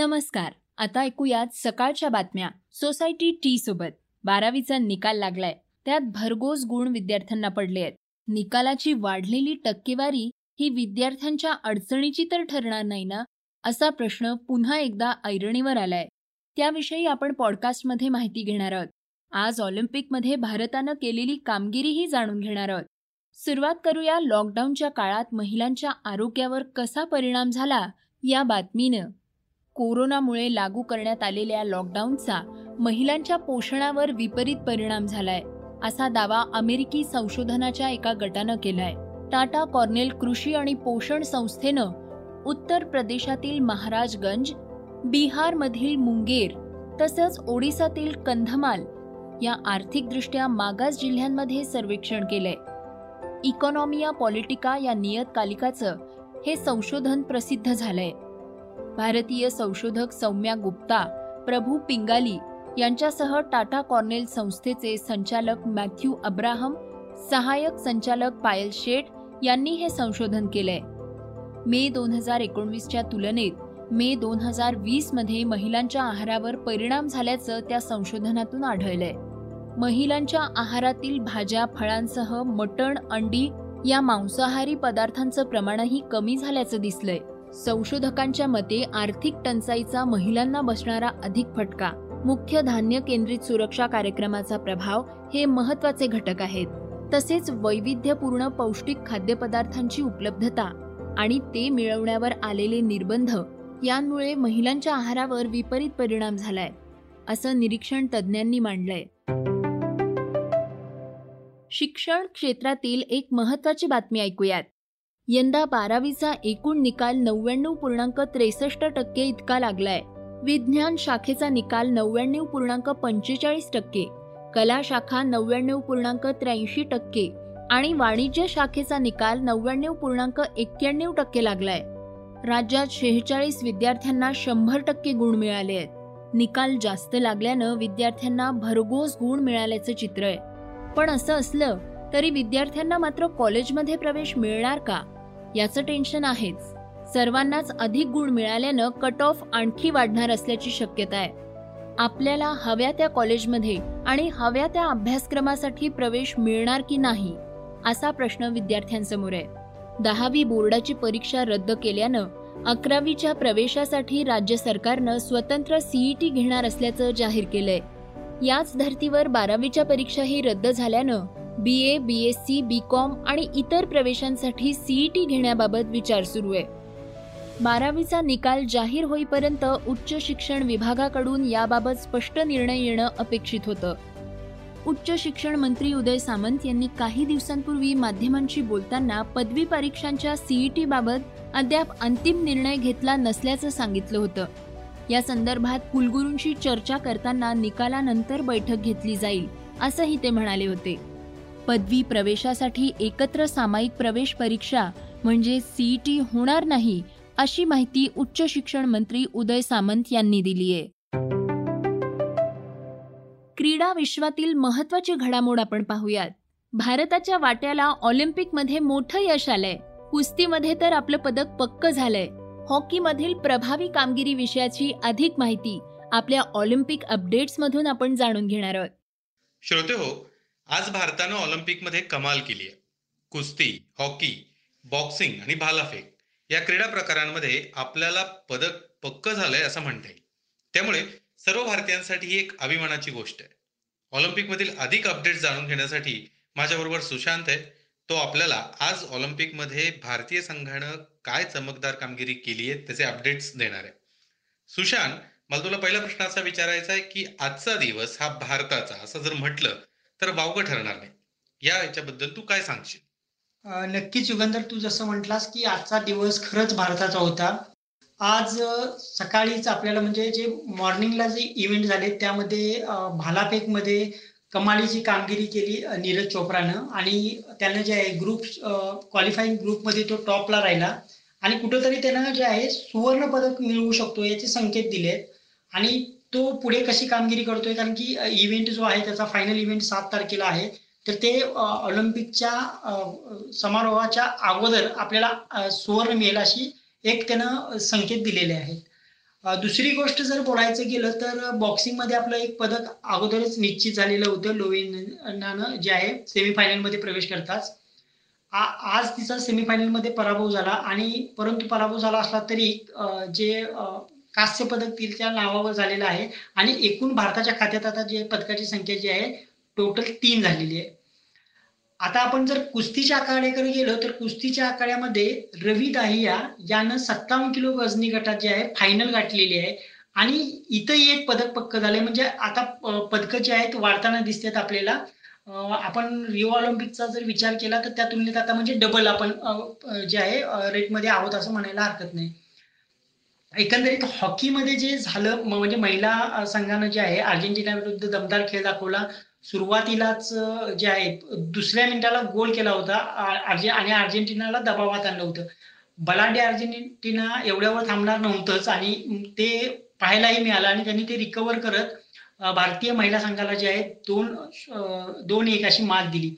नमस्कार. आता ऐकूयात सकाळच्या बातम्या. सोसायटी टी सोबत. बारावीचा निकाल लागलाय. त्यात भरघोस गुण विद्यार्थ्यांना पडले आहेत. निकालाची वाढलेली टक्केवारी ही विद्यार्थ्यांच्या अडचणीची तर ठरणार नाही ना? असा प्रश्न पुन्हा एकदा ऐरणीवर आलाय. त्याविषयी आपण पॉडकास्टमध्ये माहिती घेणार आहोत. आज ऑलिम्पिकमध्ये भारतानं केलेली कामगिरीही जाणून घेणार आहोत. सुरुवात करूया लॉकडाऊनच्या काळात महिलांच्या आरोग्यावर कसा परिणाम झाला या बातमीनं. कोरोनामुळे लागू करण्यात आलेल्या लॉकडाऊनचा महिलांच्या पोषणावर विपरीत परिणाम झालाय असा दावा अमेरिकी संशोधनाच्या एका गटानं केलाय. टाटा कॉर्नेल कृषी आणि पोषण संस्थेनं उत्तर प्रदेशातील महाराजगंज बिहारमधील मुंगेर तसंच ओडिसातील कंधमाल या आर्थिकदृष्ट्या मागास जिल्ह्यांमध्ये सर्वेक्षण केलंय. इकॉनॉमिया पॉलिटिका या नियतकालिकाचं हे संशोधन प्रसिद्ध झालंय. भारतीय संशोधक सौम्या गुप्ता प्रभू पिंगाली यांच्यासह टाटा कॉर्नेल संस्थेचे संचालक मॅथ्यू अब्राहम सहाय्यक संचालक पायल शेठ यांनी हे संशोधन केलंय. मे दोन हजार एकोणवीसच्या तुलनेत मे दोन हजार वीसमध्ये महिलांच्या आहारावर परिणाम झाल्याचं त्या संशोधनातून आढळलंय. महिलांच्या आहारातील भाज्या फळांसह मटण अंडी या मांसाहारी पदार्थांचं प्रमाणही कमी झाल्याचं दिसलंय. संशोधकांच्या मते आर्थिक टंचाईचा महिलांना बसणारा अधिक फटका मुख्य धान्य केंद्रित सुरक्षा कार्यक्रमाचा प्रभाव हे महत्त्वाचे घटक आहेत. तसेच वैविध्यपूर्ण पौष्टिक खाद्यपदार्थांची उपलब्धता आणि ते मिळवण्यावर आलेले निर्बंध यांमुळे महिलांच्या आहारावर विपरीत परिणाम झालाय असं निरीक्षण तज्ज्ञांनी मांडलंय. शिक्षण क्षेत्रातील एक महत्वाची बातमी ऐकूयात. यंदा बारावीचा एकूण निकाल नव्याण्णव पूर्णांक त्रेसष्ट टक्के इतका लागलाय. विज्ञान शाखेचा निकाल नव्याण्णव पूर्णांक पंचेचाळीस टक्के कला शाखा नव्याण्णव पूर्णांक त्र्याऐंशी टक्के आणि वाणिज्य शाखेचा निकाल नव्याण्णव पूर्णांक एक्क्याण्णव टक्के लागलाय. राज्यात शेहेचाळीस विद्यार्थ्यांना शंभर टक्के गुण मिळाले आहेत. निकाल जास्त लागल्यानं विद्यार्थ्यांना भरघोस गुण मिळाल्याचं चित्र आहे. पण असं असलं तरी विद्यार्थ्यांना मात्र कॉलेजमध्ये प्रवेश मिळणार का? याचं टेन्शन आहेच. सर्वांनाच अधिक गुण मिळाल्यानं कट ऑफ आणखी वाढणार असल्याची शक्यता आहे. आपल्याला हव्या त्या कॉलेजमध्ये आणि हव्या त्या अभ्यासक्रमासाठी प्रवेश मिळणार की नाही असा प्रश्न विद्यार्थ्यांसमोर आहे. दहावी बोर्डाची परीक्षा रद्द केल्यानं अकरावीच्या प्रवेशासाठी राज्य सरकारनं स्वतंत्र सीईटी घेणार असल्याचं जाहीर केलंय. याच धर्तीवर बारावीच्या परीक्षाही रद्द झाल्यानं B A B S C B com आणि इतर प्रवेशांसाठी सीईटी घेण्याबाबत विचार सुरू आहे. बारावीचा निकाल जाहीर होईपर्यंत उच्च शिक्षण विभागाकडून याबाबत स्पष्ट निर्णय येणं अपेक्षित होतं. उच्च शिक्षण मंत्री उदय सामंत यांनी काही दिवसांपूर्वी माध्यमांशी बोलताना पदवी परीक्षांच्या सीईटी बाबत अद्याप अंतिम निर्णय घेतला नसल्याचं सांगितलं होतं. या संदर्भात कुलगुरूंशी चर्चा करताना निकालानंतर बैठक घेतली जाईल असंही ते म्हणाले होते. पदवी प्रवेशासाठी एकत्र सामायिक प्रवेश परीक्षा म्हणजे सीईटी होणार नाही अशी माहिती उच्च शिक्षण मंत्री उदय सामंत यांनी दिली आहे. क्रीडा विश्वातील महत्वाची घडामोड आपण पाहूयात. भारताच्या वाट्याला ऑलिम्पिकमध्ये मोठं यश आलंय. कुस्तीमध्ये तर आपलं पदक पक्क झालंय. हॉकीमधील प्रभावी कामगिरी विषयाची अधिक माहिती आपल्या ऑलिम्पिक अपडेट्स मधून आपण जाणून घेणार आहोत. श्रोते हो आज भारतानं ऑलिम्पिकमध्ये कमाल केली आहे. कुस्ती हॉकी बॉक्सिंग आणि भालाफेक या क्रीडा प्रकारांमध्ये आपल्याला पदक पक्क झालंय असं म्हणता येईल. त्यामुळे सर्व भारतीयांसाठी ही एक अभिमानाची गोष्ट आहे. ऑलिम्पिकमधील अधिक अपडेट जाणून घेण्यासाठी माझ्याबरोबर सुशांत आहे. तो आपल्याला आज ऑलिम्पिकमध्ये भारतीय संघानं काय चमकदार कामगिरी केली आहे त्याचे अपडेट्स देणार आहे. सुशांत मला तुला पहिला प्रश्न असा विचारायचा आहे की आजचा दिवस हा भारताचा असं जर म्हटलं तर वावगं ठरणार नाही. या याच्याबद्दल तू काय सांगशील? नक्कीच युगंधर तू जसं म्हटलास की आजचा दिवस खरंच भारताचा होता. आज सकाळीच आपल्याला म्हणजे जे मॉर्निंगला जे इव्हेंट झाले त्यामध्ये भालाफेकमध्ये कमालीची कामगिरी केली नीरज चोप्रानं. आणि त्यानं जे आहे ग्रुप क्वालिफाईंग ग्रुपमध्ये तो टॉपला राहिला. आणि कुठंतरी त्यानं जे आहे सुवर्ण पदक मिळवू शकतो याचे संकेत दिलेत. आणि तो पुढे कशी कामगिरी करतोय? कारण की इव्हेंट जो आहे त्याचा फायनल इव्हेंट सात तारखेला आहे. तर ते ऑलिम्पिकच्या समारोहाच्या अगोदर आपल्याला सुवर्ण मिळेल अशी एक त्यानं संकेत दिलेले आहेत. दुसरी गोष्ट जर बोलायचं गेलं तर बॉक्सिंगमध्ये आपलं एक पदक अगोदरच निश्चित झालेलं होतं. लोविनानं जे आहे सेमीफायनलमध्ये प्रवेश करताच. आज तिचा सेमीफायनलमध्ये पराभव झाला आणि परंतु पराभव झाला असला तरी जे कांस्य पदक तिच्या नावावर झालेलं आहे. आणि एकूण भारताच्या खात्यात आता जे पदकाची संख्या जी आहे टोटल तीन झालेली आहे. आता आपण जर कुस्तीच्या आखाड्याकडे गेलो तर कुस्तीच्या आखाड्यामध्ये रवी दाहिया यानं सत्तावन्न किलो वजनी गटात जे आहे फायनल गाठलेली आहे. आणि इथंही एक पदक पक्क झालंय. म्हणजे आता पदकं जे आहेत वाढताना दिसतात आपल्याला. आपण रिओ ऑलिम्पिकचा जर विचार केला तर त्या तुलनेत आता म्हणजे डबल आपण जे आहे रेटमध्ये आहोत असं म्हणायला हरकत नाही. एकंदरीत हॉकीमध्ये जे झालं म्हणजे महिला संघानं जे आहे अर्जेंटिना विरुद्ध दमदार खेळ दाखवला. सुरुवातीलाच जे आहे दुसऱ्या मिनिटाला गोल केला होता. आणि अर्जेंटिनाला दबावात आणलं होतं. बलाढ्य अर्जेंटिना एवढ्यावर थांबणार नव्हतंच आणि ते पाहायलाही मिळालं आणि त्यांनी ते रिकवर करत भारतीय महिला संघाला जे आहे दोन दोन एक अशी मात दिली.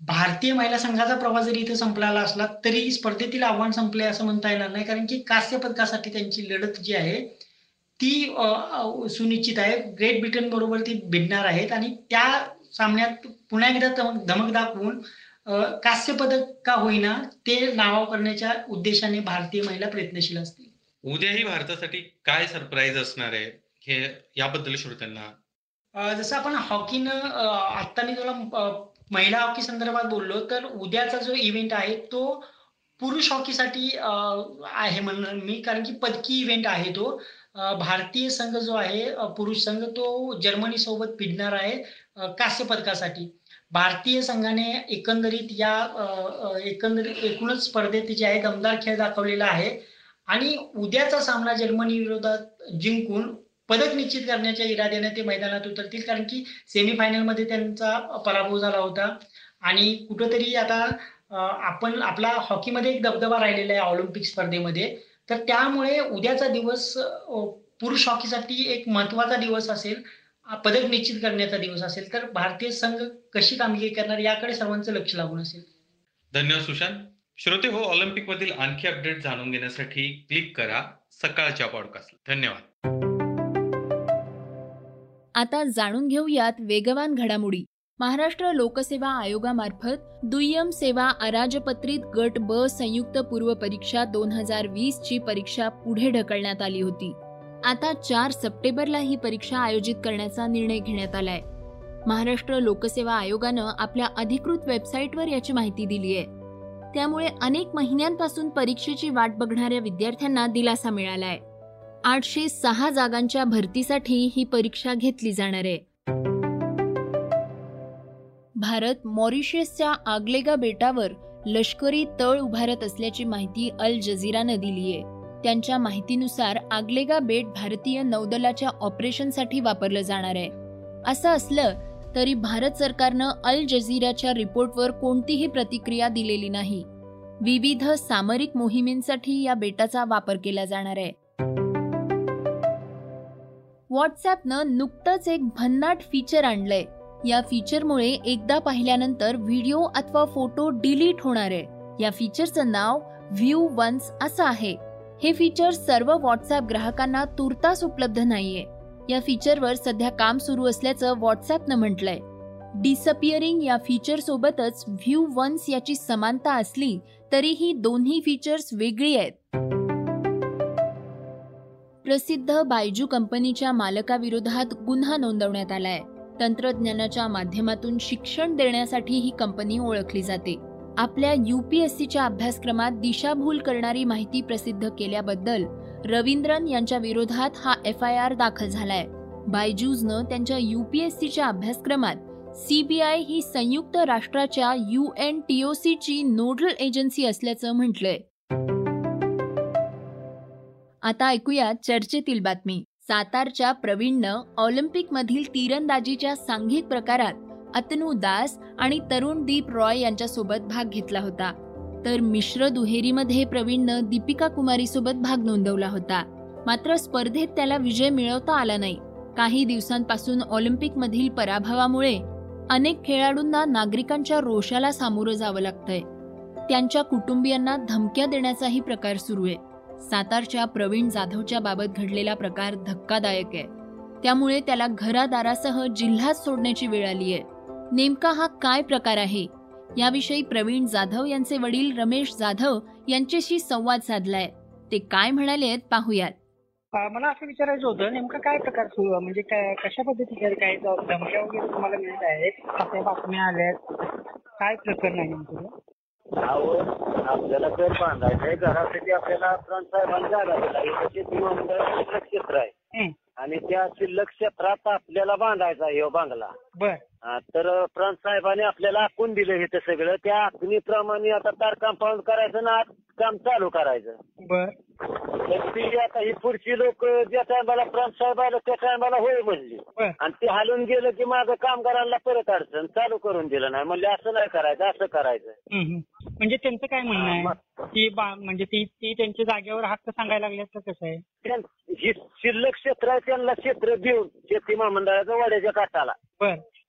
भारतीय महिला संघाचा प्रवास जरी इथं संपलेला असला तरी स्पर्धेतील आव्हान संपले असं म्हणता येणार नाही. कारण की कास्य पदकासाठी त्यांची लढत जी आहे ती सुनिश्चित आहे. ग्रेट ब्रिटन बरोबर ती भिडणार आहेत आणि त्या सामन्यात पुन्हा एकदा धमक दाखवून कास्य पदक का होईना ते नावाव करण्याच्या उद्देशाने भारतीय महिला प्रयत्नशील असतील. उद्याही भारतासाठी काय सरप्राईज असणार आहे हे याबद्दल श्रोत्यांना? जसं आपण हॉकीनं आता मी तुला महिला हॉकी संदर्भात बोललो तर उद्याचा जो इव्हेंट आहे तो पुरुष हॉकीसाठी आहे म्हणून मी कारण की पदकी इव्हेंट आहे तो. भारतीय संघ जो आहे पुरुष संघ तो जर्मनी सोबत भिडणार आहे कास्य पदकासाठी. भारतीय संघाने एकंदरीत या एकंदरीत एकूणच स्पर्धेत जे आहे दमदार खेळ दाखवलेला आहे. आणि उद्याचा सामना जर्मनी विरोधात जिंकून पदक निश्चित करण्याच्या इराद्याने ते मैदानात उतरतील. कारण की सेमीफायनलमध्ये त्यांचा पराभव झाला होता. आणि कुठंतरी आता आपण आपला हॉकीमध्ये एक दबदबा राहिलेला आहे ऑलिम्पिक स्पर्धेमध्ये. तर त्यामुळे उद्याचा दिवस पुरुष हॉकीसाठी एक महत्त्वाचा दिवस असेल. पदक निश्चित करण्याचा दिवस असेल. तर भारतीय संघ कशी कामगिरी करणार याकडे सर्वांचं लक्ष लागून असेल. धन्यवाद सुशांत. श्रोते हो ऑलिम्पिक मधील आणखी अपडेट जाणून घेण्यासाठी क्लिक करा. सकाळच्या पॉडकास्ट धन्यवाद. आता जाणून घेऊयात वेगवान घडामोडी. महाराष्ट्र लोकसेवा आयोगामार्फत दुय्यम सेवा अराजपत्रित गट ब संयुक्त पूर्व परीक्षा दोन हजार वीस ची परीक्षा पुढे ढकलण्यात आली होती. आता चार सप्टेंबरला ही परीक्षा आयोजित करण्याचा निर्णय घेण्यात आलाय. महाराष्ट्र लोकसेवा आयोगानं आपल्या अधिकृत वेबसाईटवर याची माहिती दिली आहे. त्यामुळे अनेक महिन्यांपासून परीक्षेची वाट बघणाऱ्या विद्यार्थ्यांना दिलासा मिळालाय. आठशे सहा जागांच्या भरतीसाठी ही परीक्षा घेतली जाणार आहे. भारत मॉरिशसच्या आगलेगा बेटावर लष्करी तळ उभारत असल्याची माहिती अल जझीरानं दिली आहे. त्यांच्या माहितीनुसार आगलेगा बेट भारतीय नौदलाच्या ऑपरेशनसाठी वापरलं जाणार आहे. असं असलं तरी भारत सरकारनं अल जझीराच्या रिपोर्टवर कोणतीही प्रतिक्रिया दिलेली नाही. विविध सामरिक मोहिमेंसाठी या बेटाचा वापर केला जाणार आहे. व्हॉट्सॲपनं नुकतंच एक भन्नाट फीचर आणलंय. या फीचरमुळे एकदा पाहिल्यानंतर व्हिडिओ अथवा फोटो डिलीट होणार आहे. या फीचरचं नाव व्ह्यू वन्स असं आहे. हे फीचर सर्व व्हॉट्सअप ग्राहकांना तुर्तास उपलब्ध नाहीये. या फीचरवर सध्या काम सुरू असल्याचं व्हॉट्सअपनं म्हटलंय. डिसअपिअरिंग या फीचर सोबतच व्ह्यू वन्स याची समानता असली तरीही दोन्ही फीचर्स वेगळी आहेत. प्रसिद्ध बायजू कंपनीच्या मालकाविरोधात गुन्हा नोंदवण्यात आलाय. तंत्रज्ञानाच्या माध्यमातून शिक्षण देण्यासाठी ही कंपनी ओळखली जाते. आपल्या युपीएससीच्या अभ्यासक्रमात दिशाभूल करणारी माहिती प्रसिद्ध केल्याबद्दल रवींद्रन यांच्या विरोधात हा एफ आय आर दाखल झालाय. बायजूजनं त्यांच्या युपीएससीच्या अभ्यासक्रमात सीबीआय ही संयुक्त राष्ट्राच्या यू एन टी ओ सीची नोडल एजन्सी असल्याचं म्हटलंय. आता ऐकूया चर्चेतील बातमी. सातारच्या प्रवीणनं ऑलिम्पिकमधील तीरंदाजीच्या सांघिक प्रकारात अतनू दास आणि तरुण दीप रॉय यांच्यासोबत भाग घेतला होता. तर मिश्र दुहेरीमध्ये प्रवीणनं दीपिका कुमारी सोबत भाग नोंदवला होता. मात्र स्पर्धेत त्याला विजय मिळवता आला नाही. काही दिवसांपासून ऑलिम्पिकमधील पराभवामुळे अनेक खेळाडूंना नागरिकांच्या रोषाला सामोरं जावं लागतंय. त्यांच्या कुटुंबियांना धमक्या देण्याचाही प्रकार सुरू आहे. सातारच्या प्रवीण जाधवच्या बाबत घडलेला प्रकार धक्कादायक आहे. त्यामुळे त्याला घरादारासह जिल्हाच सोडण्याची वेळ आली आहे. नेमका हा काय प्रकार आहे? याविषयी प्रवीण जाधव यांचे वडील रमेश जाधव यांच्याशी संवाद साधलाय. ते काय म्हणाले पाहूयात. मला असं विचारायचं होतं नेमकं काय प्रकार सुरू म्हणजे काय कशा पद्धतीचे काय धमक्या वगैरे तुम्हाला मिळत आहेत? बातम्या आल्या काय प्रकरण आहे आपल्याला घर बांधायचंय. घरासाठी आपल्याला फ्रंट साहेबांनी जागा दिला मंडळ क्षेत्र आहे. आणि त्या शिल्लक क्षेत्रात आपल्याला बांधायचा आहे बांगला. बर. हा, तर फ्रंट साहेबांनी आपल्याला आखून दिलं हे सगळं. त्या आखणीप्रमाणे आता तार कंपाऊंड करायचं ना आत काम चालू करायचं. बर. तर ती आता ही पुढची लोक ज्या टायमाला फ्रंट साहेब आलं त्या टायमाला होय म्हणली. बर. आणि ते हालून गेलं की माझं कामगारांना परत अडचण चालू करून दिलं नाही. म्हणले असं नाही करायचं असं करायचं. हम्म, हम्म. म्हणजे त्यांचं काय म्हणणं आहे? की म्हणजे ती ती त्यांच्या जागेवर हक्क सांगायला लागल्यात का कसं आहे? ही शिल्लक क्षेत्र आहे त्यांना क्षेत्र देऊन शेती महामंडळाच्या वाड्याच्या काठाला.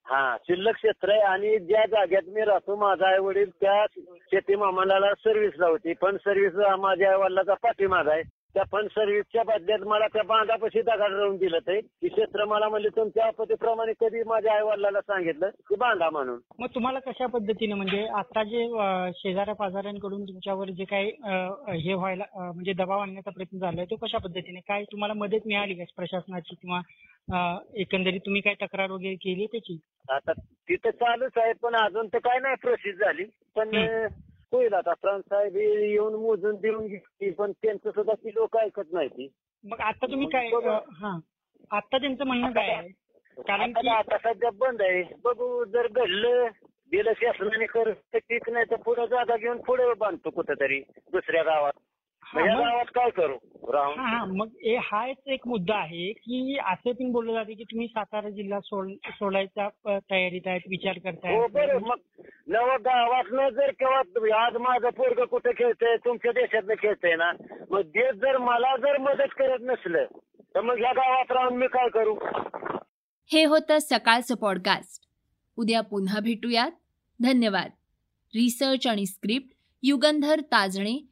हा शिल्लक क्षेत्र आहे आणि ज्या जागेत मी राहतो माझा आई वडील त्या शेती महामंडळाला सर्व्हिसला होती. पण सर्व्हिस माझ्या आई वडिलाचा पाठीमाग आहे. त्या फंड सर्व्हिसच्या बदल्यात मला त्या बांधापाशी दगड राहून दिलं ते. की क्षेत्र मला म्हणले तुमच्या आपत्तीप्रमाणे कधी माझ्या आई वडिलाला सांगितलं की बांधा म्हणून. मग तुम्हाला कशा पद्धतीने म्हणजे आता जे शेजाऱ्या पाजाऱ्यांकडून तुमच्यावर जे काही हे व्हायला म्हणजे दबाव आणण्याचा प्रयत्न झालाय तो कशा पद्धतीने काय तुम्हाला मदत मिळाली का प्रशासनाची किंवा एकंदरीत तुम्ही काय तक्रार वगैरे केली त्याची? आता तिथं चालूच आहे पण अजून तर काय नाही प्रोसेस झाली. पण होईल आता फ्रान्स साहेब येऊन मोजून देऊन घेतली पण त्यांचं सुद्धा ती लोक ऐकत नाही ती मग आता तुम्ही काय हा आता त्यांचं म्हणणं काय आहे कारण की आता आता सध्या बंद आहे बघू जर घडलं दिलं शासनाने कर तर ठीक नाही तर पुढे जागा घेऊन पुढे बांधतो कुठेतरी दुसऱ्या गावात मग? या गावात काय करू? राहून हा हा मग हे हाच एक मुद्दा आहे की असे पण बोललं जाते की तुम्ही सातारा जिल्हा सोड सोडायच्या अं, तयारीत आहेत विचार हो करताय बरं मग नव गावातनं जर केव्हा आज माझं पोरग कुठे खेळतंय तुमच्या देशातनं खेळतंय ना मग देश जर मला जर मदत करत नसलं तर मग ह्या गावात राहून मी काय करू? हे होतं सकाळचं पॉडकास्ट उद्या पुन्हा भेटूयात. धन्यवाद. रिसर्च आणि स्क्रिप्ट युगंधर ताजणे